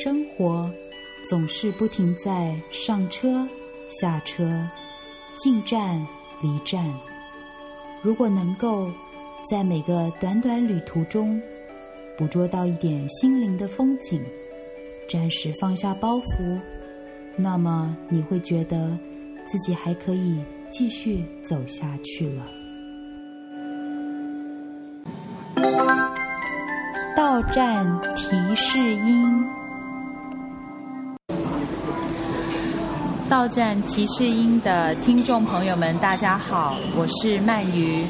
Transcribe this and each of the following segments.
生活总是不停在上车、下车、进站、离站。如果能够在每个短短旅途中捕捉到一点心灵的风景，暂时放下包袱，那么你会觉得自己还可以继续走下去了。到站提示音，到站提示音的听众朋友们，大家好，我是鳗鱼。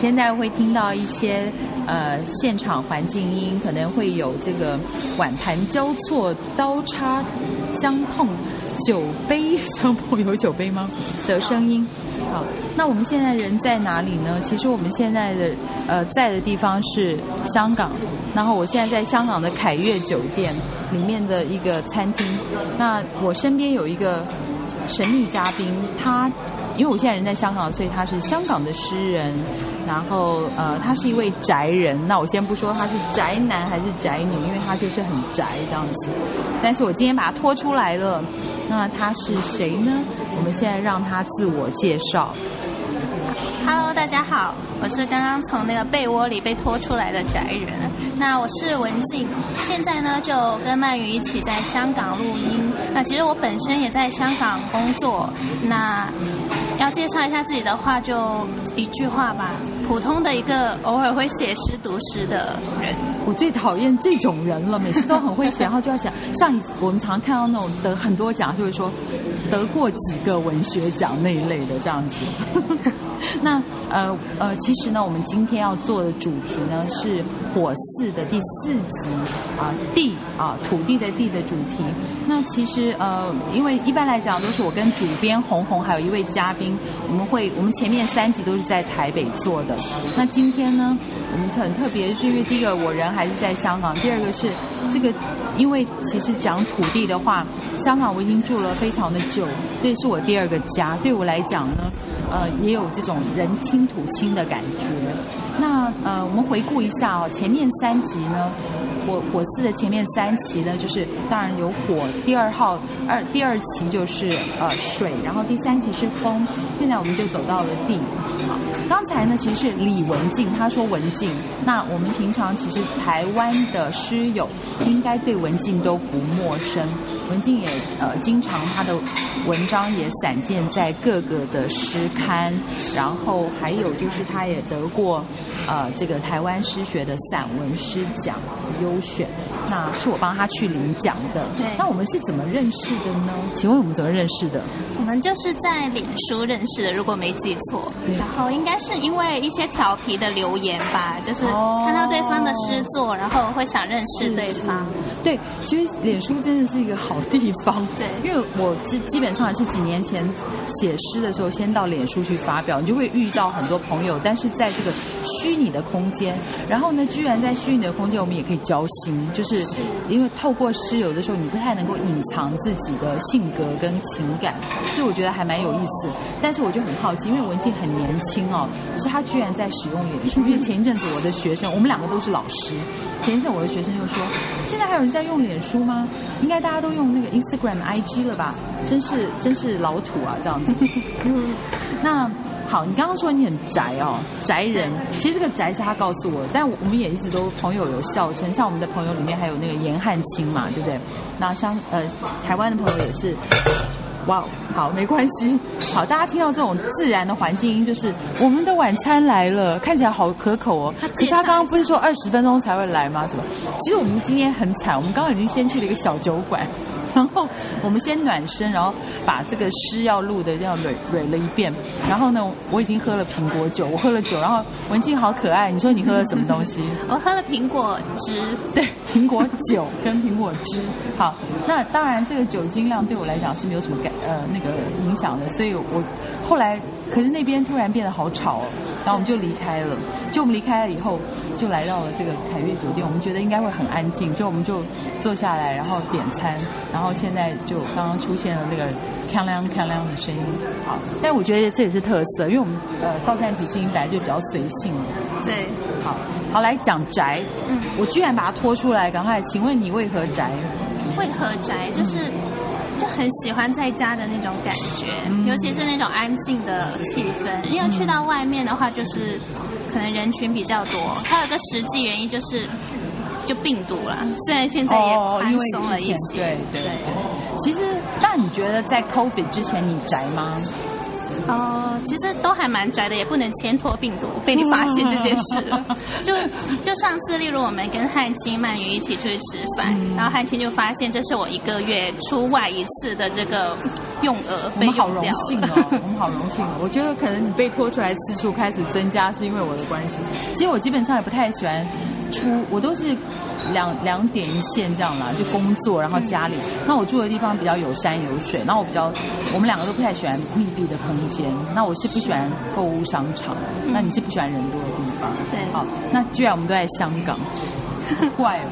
现在会听到一些呃现场环境音，可能会有这个碗盘交错、刀叉相碰、酒杯相碰，有酒杯吗？的声音。好，那我们现在人在哪里呢？其实我们现在的呃在的地方是香港，然后我现在在香港的凯悦酒店里面的一个餐厅。那我身边有一个神秘嘉宾，他因为我现在人在香港，所以他是香港的诗人，然后呃他是一位宅人。那我先不说他是宅男还是宅女，因为他就是很宅这样子。但是我今天把他拖出来了。那他是谁呢？我们现在让他自我介绍。Hello，大家好，我是刚刚从那个被窝里被拖出来的宅人。那我是文静，现在呢就跟鳗鱼一起在香港录音。那其实我本身也在香港工作。那要介绍一下自己的话，就一句话吧：普通的一个偶尔会写诗读诗的人。我最讨厌这种人了，每次都很会写，然后就要想，上一次我们常常看到那种得很多奖，就会说得过几个文学奖那一类的这样子。那呃呃，其实呢，我们今天要做的主题呢是火四的第四集啊、地啊、土地的地的主题。那其实呃，因为一般来讲都是我跟主编红红还有一位嘉宾，我们会我们前面三集都是在台北做的。那今天呢，我们很特别，是因为第一个我人还是在香港，第二个是这个，因为其实讲土地的话，香港我已经住了非常的久，这是我第二个家。对我来讲呢，呃，也有这种人亲土亲的感觉。那呃，我们回顾一下哦，前面三集呢。火火四的前面三期呢，就是当然有火，第二号二第二期就是呃水，然后第三期是风，现在我们就走到了地。好，刚才呢其实是李文静，她说文静，那我们平常其实台湾的诗友应该对文静都不陌生，文静也呃经常他的文章也散见在各个的诗刊，然后还有就是他也得过呃这个台湾诗学的散文诗奖优选，那是我帮他去领奖的。对，那我们是怎么认识的呢？请问我们怎么认识的？我们就是在脸书认识的，如果没记错。然后应该是因为一些调皮的留言吧，就是看到对方的诗作，然后会想认识对方。对，其实脸书真的是一个好地方。对，因为我基基本上是几年前写诗的时候，先到脸书去发表，你就会遇到很多朋友。但是在这个虚拟的空间，然后呢，居然在虚拟的空间，我们也可以交。心，就是因为透过诗，有的时候你不太能够隐藏自己的性格跟情感，所以我觉得还蛮有意思。但是我就很好奇，因为文静很年轻哦，可是他居然在使用脸书。因为前一阵子我的学生，我们两个都是老师，前一阵我的学生就说，现在还有人在用脸书吗？应该大家都用那个 Instagram、IG 了吧？真是真是老土啊，这样子。那。好，你刚刚说你很宅哦，宅人。其实这个宅是他告诉我，但我们也一直都朋友有笑声，像我们的朋友里面还有那个严汉清嘛，对不对？那像呃台湾的朋友也是，哇，好，没关系。好，大家听到这种自然的环境音，就是我们的晚餐来了，看起来好可口哦。可是他刚刚不是说二十分钟才会来吗？怎么？其实我们今天很惨，我们刚刚已经先去了一个小酒馆。然后我们先暖身，然后把这个诗要录的这样蕊蕊了一遍。然后呢，我已经喝了苹果酒，我喝了酒。然后文静好可爱，你说你喝了什么东西？我喝了苹果汁，对，苹果酒 跟苹果汁。好，那当然这个酒精量对我来讲是没有什么感呃那个影响的，所以我后来可是那边突然变得好吵哦，然后我们就离开了。就我们离开了以后。就来到了这个凯悦酒店，我们觉得应该会很安静，就我们就坐下来，然后点餐，然后现在就刚刚出现了那个锵亮锵亮的声音，好，但我觉得这也是特色，因为我们呃到站提示音本来就比较随性的，对，好，好来讲宅，嗯，我居然把它拖出来，赶快，请问你为何宅？为何宅，就是就很喜欢在家的那种感觉，嗯、尤其是那种安静的气氛。因为去到外面的话，就是可能人群比较多。还有一个实际原因就是，就病毒了。虽然现在也宽松了一些，哦、对对。对其实，那你觉得在 COVID 之前你宅吗？哦，其实都还蛮宅的，也不能牵拖病毒被你发现这件事。就就上次，例如我们跟汉青、曼鱼一起出去吃饭，嗯、然后汉青就发现这是我一个月出外一次的这个用额被用掉了。我们好荣幸哦，我们好荣幸。哦我觉得可能你被拖出来次数开始增加，是因为我的关系。其实我基本上也不太喜欢出，我都是。两两点一线这样啦，就工作，然后家里。嗯、那我住的地方比较有山有水，那我比较，我们两个都不太喜欢密闭的空间。那我是不喜欢购物商场，嗯、那你是不喜欢人多的地方。对，好，那居然我们都在香港，怪了。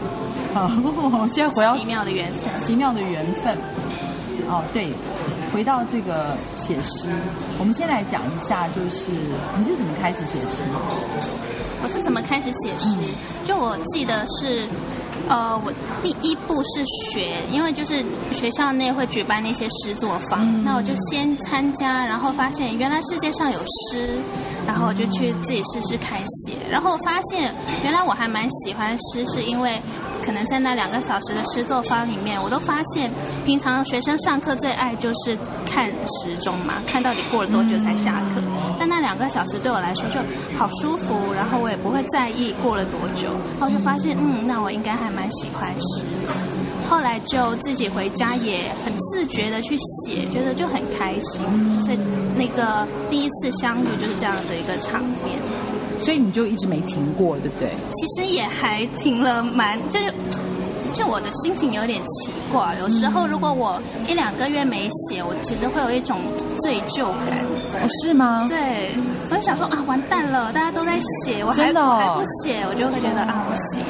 好，我现在回到奇妙的缘分，奇妙的缘分。哦，对，回到这个写诗，我们先来讲一下，就是你是怎么开始写诗？我是怎么开始写诗？就我记得是，呃，我第一步是学，因为就是学校内会举办那些诗作坊，嗯、那我就先参加，然后发现原来世界上有诗，然后我就去自己试试开写，然后发现原来我还蛮喜欢诗，是因为。可能在那两个小时的诗作坊里面，我都发现，平常学生上课最爱就是看时钟嘛，看到底过了多久才下课。但那两个小时对我来说就好舒服，然后我也不会在意过了多久，然后就发现，嗯，那我应该还蛮喜欢诗。后来就自己回家也很自觉的去写，觉得就很开心。所以那个第一次相遇就是这样的一个场面。所以你就一直没停过，对不对？其实也还停了蛮，就就我的心情有点奇怪。有时候如果我一两个月没写，我其实会有一种罪疚感。哦，是吗？对，我就想说啊，完蛋了，大家都在写，我还还不写，我就会觉得啊，不行。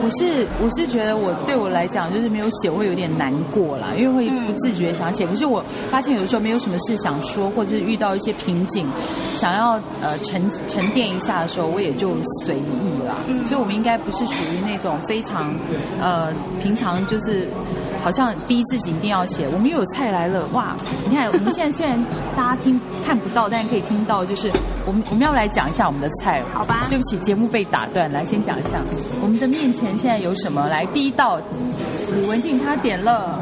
我是我是觉得我对我来讲就是没有写会有点难过啦，因为会不自觉想写。可是我发现有的时候没有什么事想说，或者是遇到一些瓶颈，想要呃沉沉淀一下的时候，我也就随意啦。所以我们应该不是属于那种非常呃平常就是好像逼自己一定要写。我们又有菜来了哇！你看我们现在虽然大家听看不到，但是可以听到，就是我们我们要来讲一下我们的菜。好吧？对不起，节目被打断，来先讲一下我们的面前。现在有什么？来，第一道，李文静她点了，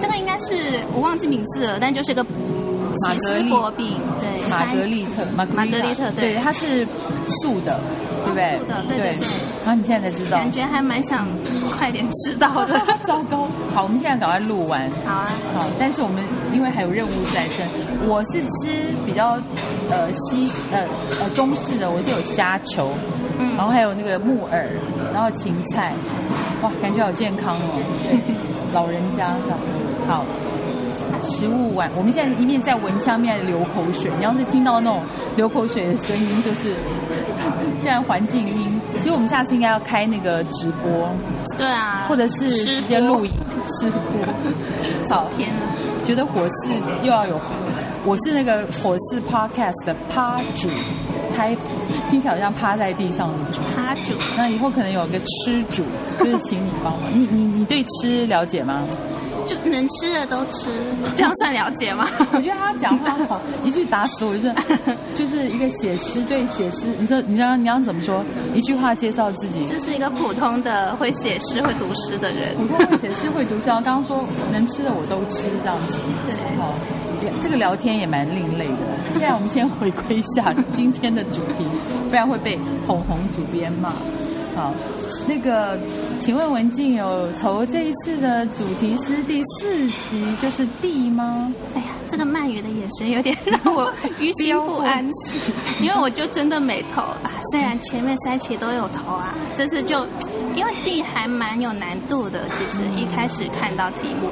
这个应该是我忘记名字了，但就是个玛格丽特饼，对，玛格丽特，玛格丽特，对，它是素的，对不对？素的，对对对。然后你现在才知道，感觉还蛮想快点吃到的。糟糕，好，我们现在赶快录完。好啊，好。但是我们因为还有任务在身，我是吃比较呃西呃呃中式的，我是有虾球。嗯，然后还有那个木耳，然后芹菜，哇，感觉好健康哦。对，老人家的，好，食物完，我们现在一面在闻香，一面流口水。你要是听到那种流口水的声音，就是 现在环境音。其实我们下次应该要开那个直播，对啊，或者是直接录影吃播。好，天啊，觉得火字又要有，我是那个火字 Podcast 的趴主。拍听起来好像趴在地上的主，趴主。那以后可能有个吃主，就是请你帮忙。你你你对吃了解吗？就能吃的都吃，这样算了解吗？我觉得他讲话好，一句打死我，就是 就是一个写诗对写诗。你说你要你要怎么说？一句话介绍自己，就是一个普通的会写诗会读诗的人。普通会写诗会读诗，刚刚说能吃的我都吃，这样子。对，好。这个聊天也蛮另类的。现在我们先回归一下今天的主题，不然会被红红主编骂。好，那个，请问文静有投这一次的主题诗第四集，就是 D 吗？哎呀，这个鳗鱼的眼神有点让我于心不安，因为我就真的没投啊。虽然前面三期都有投啊，这次就因为 D 还蛮有难度的，其实一开始看到题目。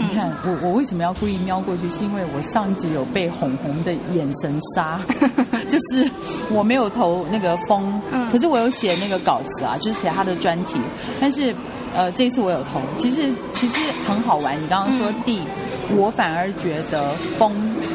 你看我我为什么要故意瞄过去？是因为我上一集有被红红的眼神杀，就是我没有投那个风，可是我有写那个稿子啊，就是写他的专题。但是呃这一次我有投，其实其实很好玩。你刚刚说地，我反而觉得风比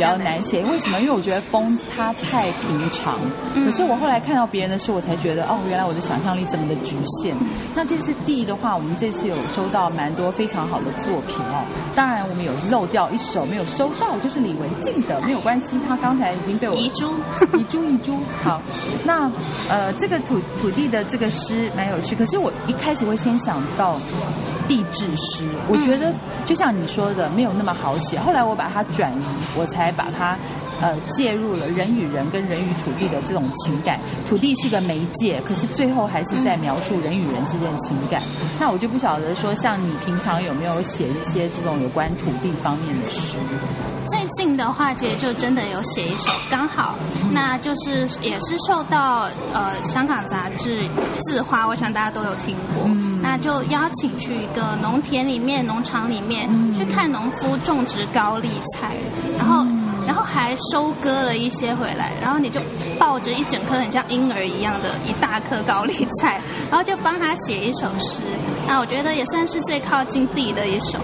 较难写，为什么？因为我觉得风它太平常。可是我后来看到别人的诗，我才觉得哦，原来我的想象力这么的局限。那这次地的话，我们这次有收到蛮多非常好的作品哦。当然，我们有漏掉一首没有收到，就是李文静的，没有关系，他刚才已经被我遗珠遗珠遗珠。好，那呃，这个土土地的这个诗蛮有趣，可是我一开始会先想到。地质诗，我觉得就像你说的，没有那么好写。后来我把它转移，我才把它呃介入了人与人跟人与土地的这种情感。土地是个媒介，可是最后还是在描述人与人之间的情感。那我就不晓得说，像你平常有没有写一些这种有关土地方面的诗？最近的话，其实就真的有写一首，刚好，那就是也是受到呃香港杂志《字花》，我想大家都有听过。嗯那就邀请去一个农田里面、农场里面去看农夫种植高丽菜，然后，然后还收割了一些回来，然后你就抱着一整颗很像婴儿一样的一大颗高丽菜，然后就帮他写一首诗。那我觉得也算是最靠近地的一首。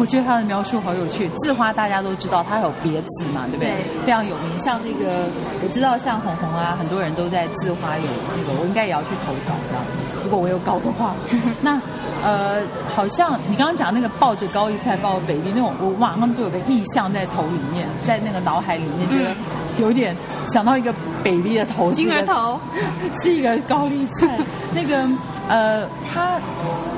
我觉得他的描述好有趣。字花大家都知道，他有别字嘛，对不对？对。非常有名。像这个，我知道像红红啊，很多人都在字花有那个，我应该也要去投稿这样。如果我有稿的话，那呃，好像你刚刚讲那个抱着高丽菜抱着北地那种，我马上就有个意象在头里面，在那个脑海里面，觉得有点想到一个北地的头，婴儿头，是一个 高丽菜。那个呃，它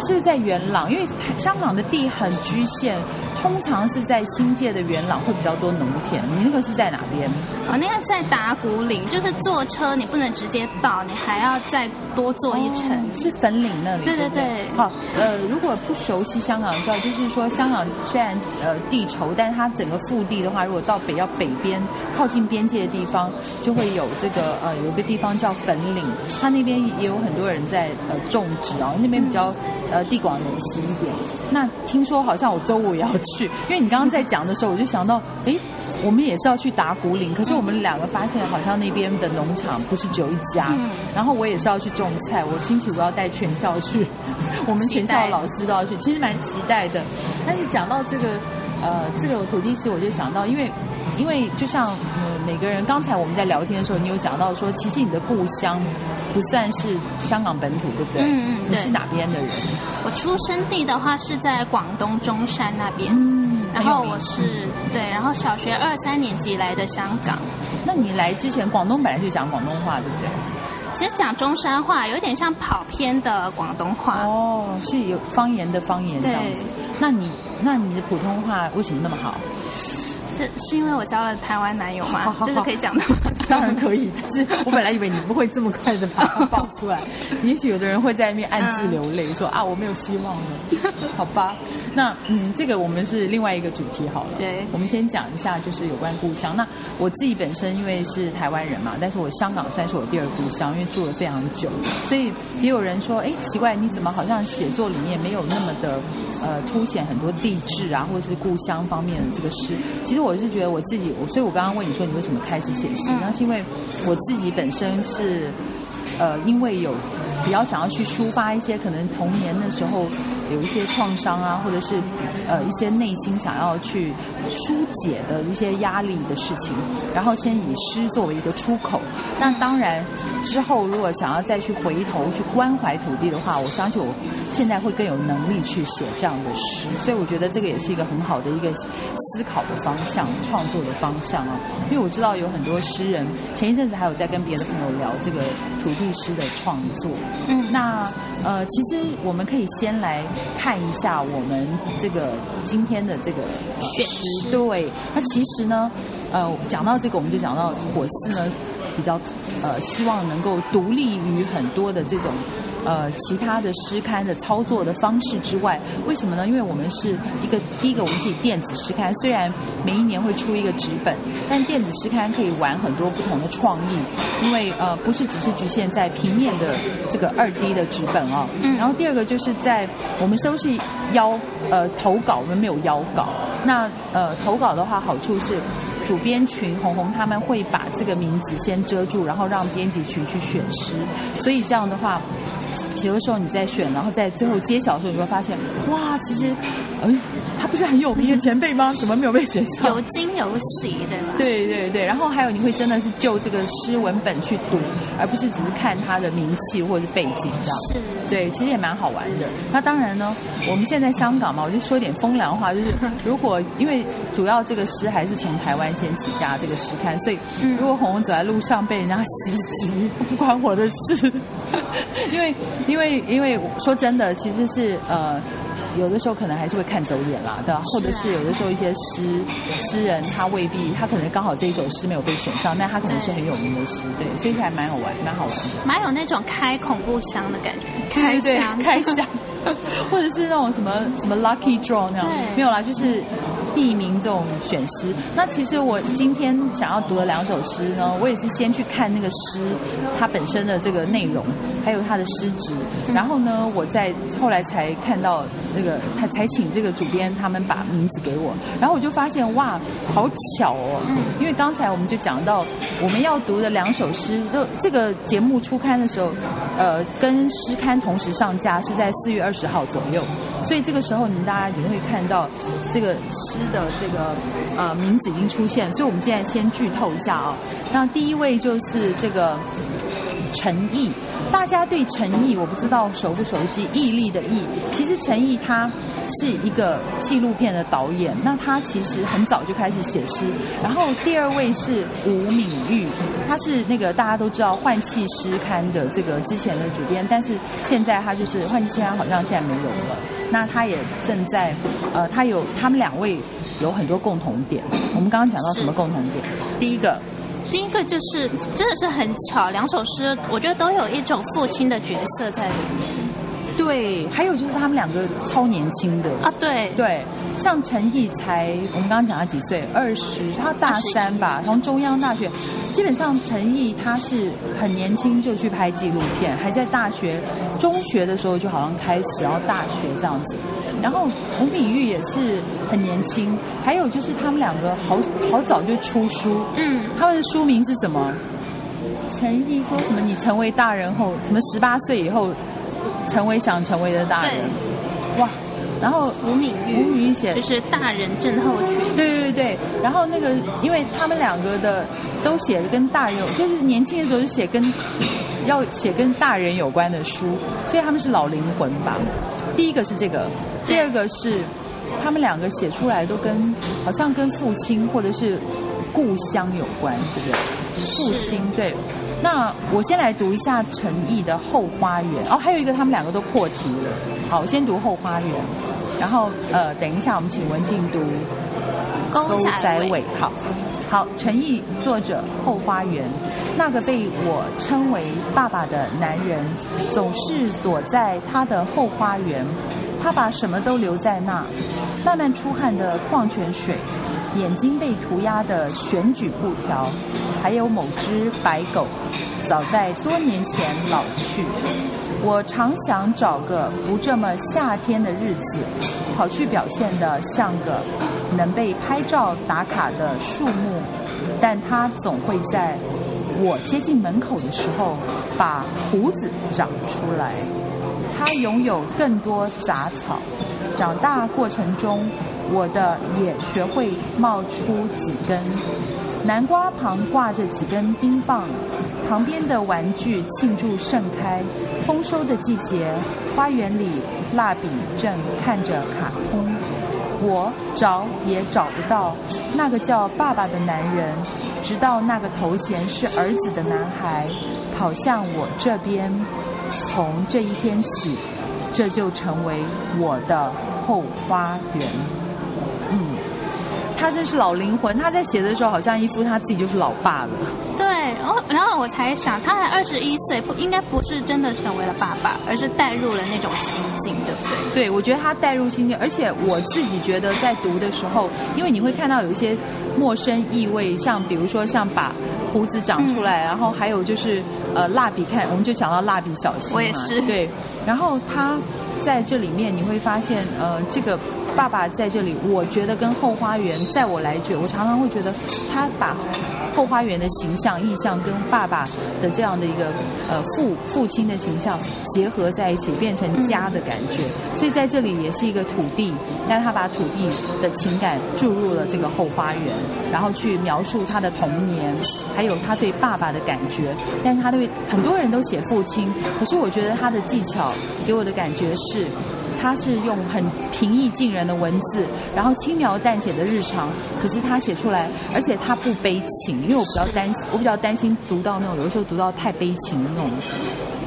是在元朗，因为香港的地很局限。通常是在新界的元朗会比较多农田，你那个是在哪边？哦，那个在打鼓岭，就是坐车你不能直接到，你还要再多坐一程。哦、是粉岭那里。对对对。对好，呃，如果不熟悉香港，知道就是说香港虽然呃地稠，但是它整个腹地的话，如果到北要北边靠近边界的地方，就会有这个呃有一个地方叫粉岭，它那边也有很多人在呃种植哦，那边比较呃地广人稀一点。那听说好像我周五也要去。去，因为你刚刚在讲的时候，我就想到，哎，我们也是要去打鼓岭，可是我们两个发现好像那边的农场不是只有一家，嗯、然后我也是要去种菜，我星期五要带全校去，我们全校的老师都要去，其实蛮期待的。但是讲到这个，呃，这个土地师，我就想到，因为，因为就像呃每个人，刚才我们在聊天的时候，你有讲到说，其实你的故乡。不算是香港本土，对不对？嗯嗯，你是哪边的人？我出生地的话是在广东中山那边。嗯。然后我是对，然后小学二三年级来的香港。那你来之前，广东本来就讲广东话，对不对？其实讲中山话有点像跑偏的广东话。哦，是有方言的方言这样。那你那你的普通话为什么那么好？这是因为我交了台湾男友吗？这是可以讲的吗？当然可以。是 我本来以为你不会这么快的把它爆出来，也许有的人会在那边暗自流泪，说啊，我没有希望了。好吧，那嗯，这个我们是另外一个主题好了。对，我们先讲一下，就是有关故乡。那我自己本身因为是台湾人嘛，但是我香港算是我第二故乡，因为住了非常久，所以也有人说，哎，奇怪，你怎么好像写作里面没有那么的呃凸显很多地质啊，或者是故乡方面的这个诗？其实。我是觉得我自己，我所以我刚刚问你说你为什么开始写诗，那是因为我自己本身是，呃，因为有比较想要去抒发一些可能童年的时候有一些创伤啊，或者是呃一些内心想要去疏解的一些压力的事情，然后先以诗作为一个出口。那当然之后如果想要再去回头去关怀土地的话，我相信我现在会更有能力去写这样的诗，所以我觉得这个也是一个很好的一个。思考的方向，创作的方向啊，因为我知道有很多诗人，前一阵子还有在跟别的朋友聊这个土地诗的创作。嗯，那呃，其实我们可以先来看一下我们这个今天的这个选诗。对，那其实呢，呃，讲到这个，我们就讲到火寺呢，比较呃，希望能够独立于很多的这种。呃，其他的诗刊的操作的方式之外，为什么呢？因为我们是一个第一个，我们是以电子诗刊，虽然每一年会出一个纸本，但电子诗刊可以玩很多不同的创意，因为呃，不是只是局限在平面的这个二 D 的纸本哦。嗯。然后第二个就是在我们都是邀呃投稿，我们没有邀稿。那呃投稿的话，好处是主编群红红他们会把这个名字先遮住，然后让编辑群去选诗，所以这样的话。有的时候你在选，然后在最后揭晓的时候，你会发现，哇，其实，嗯，他不是很有名的前辈吗？怎么没有被选上？有惊有喜，对吗？对对对，然后还有你会真的是就这个诗文本去读，而不是只是看他的名气或者是背景这样。是，对，其实也蛮好玩的。那当然呢，我们现在香港嘛，我就说点风凉话，就是 如果因为主要这个诗还是从台湾先起家这个诗刊，所以如果红红走在路上被人家袭击，不关我的事。因为因为因为说真的，其实是呃。有的时候可能还是会看走眼啦，对吧？或者是有的时候一些诗诗人他未必他可能刚好这一首诗没有被选上，但他可能是很有名的诗，对，所以还蛮好玩，蛮好玩的，蛮有那种开恐怖箱的感觉，开箱。开箱，或者是那种什么什么 lucky draw 那样，没有啦，就是地名这种选诗。那其实我今天想要读的两首诗呢，我也是先去看那个诗它本身的这个内容，还有它的诗值，然后呢，我再后来才看到。那个他才请这个主编他们把名字给我，然后我就发现哇，好巧哦！因为刚才我们就讲到我们要读的两首诗，就这个节目初刊的时候，呃，跟诗刊同时上架是在四月二十号左右，所以这个时候你们大家也会看到这个诗的这个呃名字已经出现，所以我们现在先剧透一下啊。那第一位就是这个陈毅。大家对陈毅我不知道熟不熟悉，毅力的毅。其实陈毅他是一个纪录片的导演，那他其实很早就开始写诗。然后第二位是吴敏玉，他是那个大家都知道《换气诗刊》的这个之前的主编，但是现在他就是《换气诗刊》好像现在没有了。那他也正在呃，他有他们两位有很多共同点。我们刚刚讲到什么共同点？第一个。第一个就是真的是很巧，两首诗我觉得都有一种父亲的角色在里面。对，还有就是他们两个超年轻的。啊，对。对，像陈毅才我们刚刚讲他几岁，二十，他大三吧，从中央大学，基本上陈毅他是很年轻就去拍纪录片，还在大学中学的时候就好像开始，然后大学这样子。然后吴敏玉也是很年轻，还有就是他们两个好好早就出书，嗯，他们的书名是什么？陈毅说什么？你成为大人后，什么十八岁以后成为想成为的大人？哇！然后吴敏玉，吴敏玉写就是大人症候群。对对对对。然后那个，因为他们两个的都写的跟大人有，就是年轻的时候就写跟要写跟大人有关的书，所以他们是老灵魂吧。第一个是这个。第二个是，他们两个写出来都跟好像跟父亲或者是故乡有关，对不对？父亲对。那我先来读一下陈毅的《后花园》。哦，还有一个他们两个都破题了。好，我先读《后花园》，然后呃，等一下我们请文静读《狗仔尾》。好，好，陈毅作者《后花园》。那个被我称为爸爸的男人，总是躲在他的后花园。他把什么都留在那，慢慢出汗的矿泉水，眼睛被涂鸦的选举布条，还有某只白狗，早在多年前老去。我常想找个不这么夏天的日子，跑去表现得像个能被拍照打卡的树木，但它总会在我接近门口的时候，把胡子长出来。它拥有更多杂草，长大过程中，我的也学会冒出几根。南瓜旁挂着几根冰棒，旁边的玩具庆祝盛开。丰收的季节，花园里蜡笔正看着卡通。我找也找不到那个叫爸爸的男人，直到那个头衔是儿子的男孩跑向我这边。从这一天起，这就成为我的后花园。嗯，他真是老灵魂。他在写的时候，好像一副他自己就是老爸了。对，然后，然后我才想，他才二十一岁，不应该不是真的成为了爸爸，而是带入了那种心境，对不对？对，我觉得他带入心境，而且我自己觉得在读的时候，因为你会看到有一些陌生意味，像比如说像把。胡子长出来，然后还有就是呃蜡笔看，我们就想到蜡笔小新。我也是。对，然后他在这里面你会发现，呃，这个爸爸在这里，我觉得跟后花园，在我来觉，我常常会觉得他把后花园的形象意象跟爸爸的这样的一个呃父父亲的形象结合在一起，变成家的感觉。所以在这里也是一个土地，但他把土地的情感注入了这个后花园，然后去描述他的童年，还有他对爸爸的感觉。但是他对很多人都写父亲，可是我觉得他的技巧给我的感觉是。他是用很平易近人的文字，然后轻描淡写的日常，可是他写出来，而且他不悲情，因为我比较担心，我比较担心读到那种有的时候读到太悲情的那种，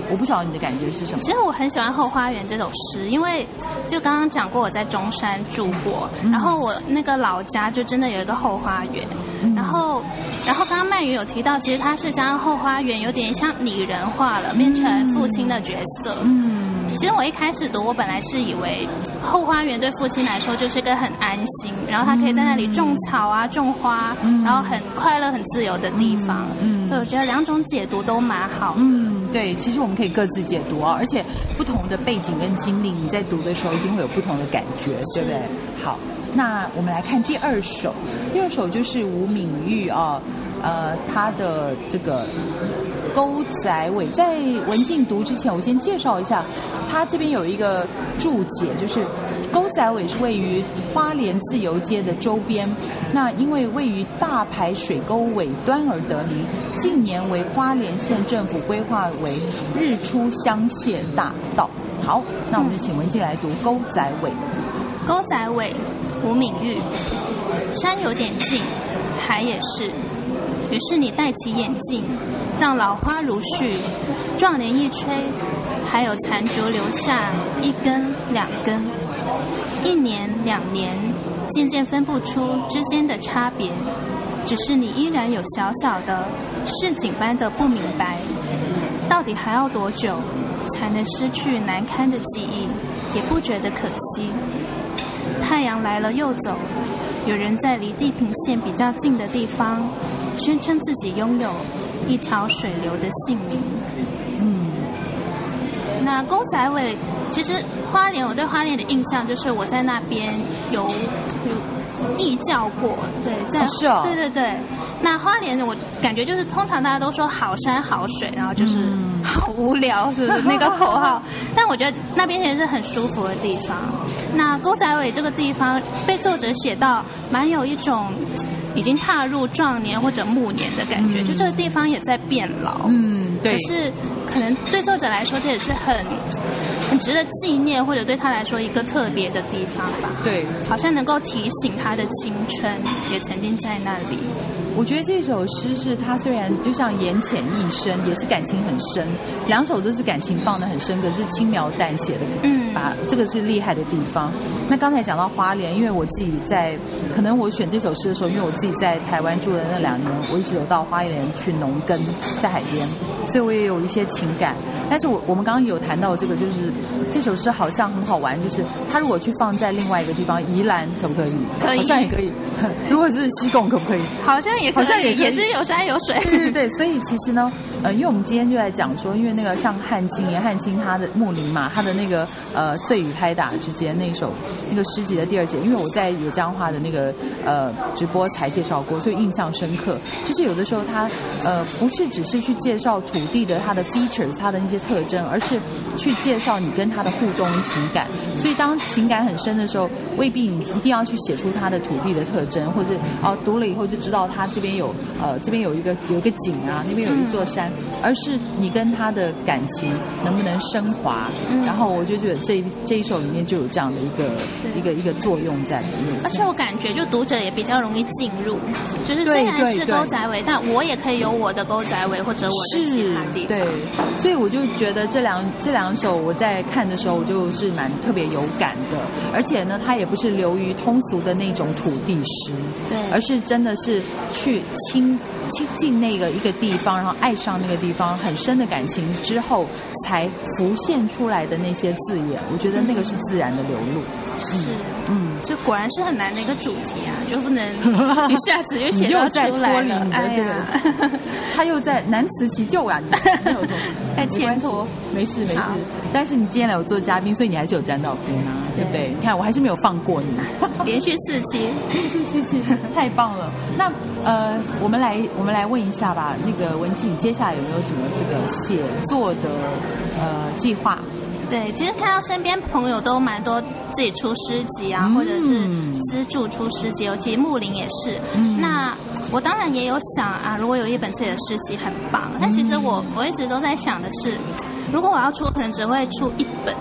我不晓得你的感觉是什么。其实我很喜欢《后花园》这首诗，因为就刚刚讲过我在中山住过，嗯、然后我那个老家就真的有一个后花园，嗯、然后然后刚刚曼芸有提到，其实他是将后花园有点像拟人化了，变成父亲的角色。嗯。嗯其实我一开始读，我本来是以为后花园对父亲来说就是个很安心，然后他可以在那里种草啊、种花，然后很快乐、很自由的地方。嗯，所以我觉得两种解读都蛮好。嗯，对，其实我们可以各自解读啊，而且不同的背景跟经历，你在读的时候一定会有不同的感觉，对不对？好，那我们来看第二首，第二首就是吴敏玉啊，呃，他的这个。沟仔尾，在文静读之前，我先介绍一下，它这边有一个注解，就是沟仔尾是位于花莲自由街的周边，那因为位于大排水沟尾端而得名，近年为花莲县政府规划为日出香榭大道。好，那我们就请文静来读沟仔尾。沟仔尾，吴敏玉，山有点近，海也是。于是你戴起眼镜，让老花如絮，壮年一吹，还有残烛留下一根两根，一年两年，渐渐分不出之间的差别，只是你依然有小小的市井般的不明白，到底还要多久才能失去难堪的记忆，也不觉得可惜。太阳来了又走，有人在离地平线比较近的地方。宣称自己拥有一条水流的姓名。嗯，那公仔尾，其实花莲，我对花莲的印象就是我在那边有有义教过，对，但、哦、是哦，对对对。那花莲，我感觉就是通常大家都说好山好水，然后就是 好无聊，是不是那个口号？但我觉得那边也是很舒服的地方。那公仔尾这个地方被作者写到，蛮有一种。已经踏入壮年或者暮年的感觉，嗯、就这个地方也在变老。嗯，对。可是，可能对作者来说，这也是很很值得纪念，或者对他来说一个特别的地方吧。对，好像能够提醒他的青春也曾经在那里。我觉得这首诗是他虽然就像言浅意深，也是感情很深，两首都是感情放得很深，可是轻描淡写的，嗯，把这个是厉害的地方。那刚才讲到花莲，因为我自己在，可能我选这首诗的时候，因为我自己在台湾住的那两年，我一直有到花莲去农耕，在海边，所以我也有一些情感。但是我我们刚刚有谈到这个，就是这首诗好像很好玩，就是他如果去放在另外一个地方，宜兰可不可以？可以，好像也可以。如果是西贡，可不可以？好像也可以，好像也也是有山有水。对对对，所以其实呢，呃，因为我们今天就在讲说，因为那个像汉卿，颜汉卿他的木林嘛，他的那个呃碎雨拍打之间那首那个诗集的第二节，因为我在有江话的那个呃直播才介绍过，所以印象深刻。就是有的时候他呃不是只是去介绍土地的它的 features，它的那些。特征，而是去介绍你跟他的互动情感。所以，当情感很深的时候，未必你一定要去写出他的土地的特征，或者哦，读了以后就知道他这边有呃，这边有一个有一个景啊，那边有一座山，而是你跟他的感情能不能升华。然后，我就觉得这这一首里面就有这样的一个一个一个作用在里面。而且我感觉，就读者也比较容易进入，就是虽然是狗仔尾，但我也可以有我的狗仔尾或者我的其他地方。对，所以我就。觉得这两这两首我在看的时候，我就是蛮特别有感的，而且呢，它也不是流于通俗的那种土地诗，对，而是真的是去亲亲近那个一个地方，然后爱上那个地方，很深的感情之后才浮现出来的那些字眼，我觉得那个是自然的流露。是，嗯，这果然是很难的一个主题啊，就不能 一下子就写到出来了。哎呀，他又在难辞其咎啊，没有错。在前头，没事没事。但是你今天来我做嘉宾，所以你还是有沾到边啊，对不对？你看我还是没有放过你，连续四期，连续四期，太棒了。那呃，我们来我们来问一下吧，那个文静，你接下来有没有什么这个写作的呃计划？对，其实看到身边朋友都蛮多自己出诗集啊，嗯、或者是资助出诗集，尤其木林也是。嗯、那我当然也有想啊，如果有一本自己的诗集很棒。但其实我我一直都在想的是，如果我要出，可能只会出一本。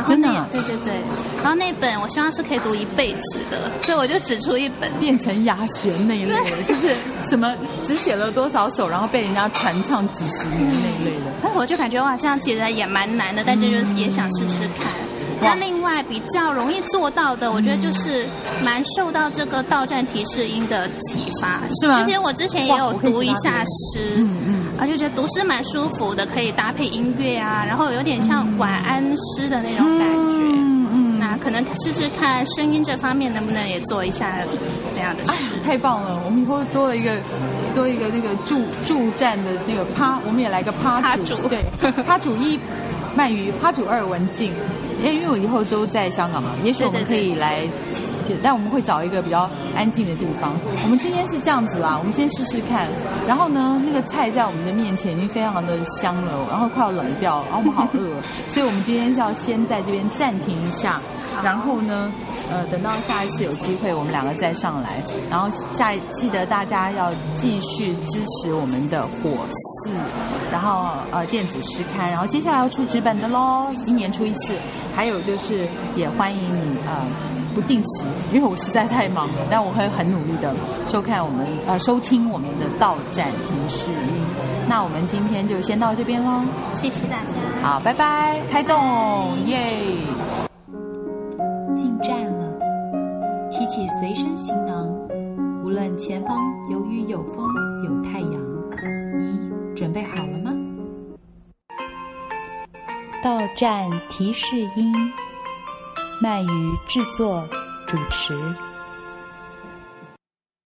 然后那真的、啊？对对对。然后那本我希望是可以读一辈子的，所以我就只出一本，变成牙学那一类的，就是什么只写了多少首，然后被人家传唱几十年那一类的。但是我就感觉哇，这样其实也蛮难的，但是就是也想试试看。那、嗯、另外比较容易做到的，我觉得就是蛮受到这个到站提示音的启发，是吗？之前我之前也有读一下诗，嗯嗯，而且觉得读诗蛮舒服的，可以搭配音乐啊，然后有点像晚安诗的那种感觉。嗯嗯，那可能试试看声音这方面能不能也做一下这样的事。哎，太棒了！我们以后多了一个多一个那个助助战的那个趴，我们也来个趴趴主，对，趴主一鳗鱼，趴主二文静。因为我以后都在香港嘛，也许我们可以来，对对对，但我们会找一个比较安静的地方。我们今天是这样子啦，我们先试试看。然后呢，那个菜在我们的面前已经非常的香了，然后快要冷掉，然后我们好饿，所以我们今天是要先在这边暂停一下。然后呢，呃，等到下一次有机会，我们两个再上来。然后下记得大家要继续支持我们的火。嗯，然后呃电子诗刊，然后接下来要出纸本的喽，一年出一次。还有就是也欢迎你呃不定期，因为我实在太忙了，但我会很努力的收看我们呃收听我们的到站提示音。那我们今天就先到这边喽，谢谢大家。好，拜拜，开动，耶！进站了，提起随身行囊，无论前方有雨有风有太阳，你准备好了吗？到站提示音，鳗鱼制作主持。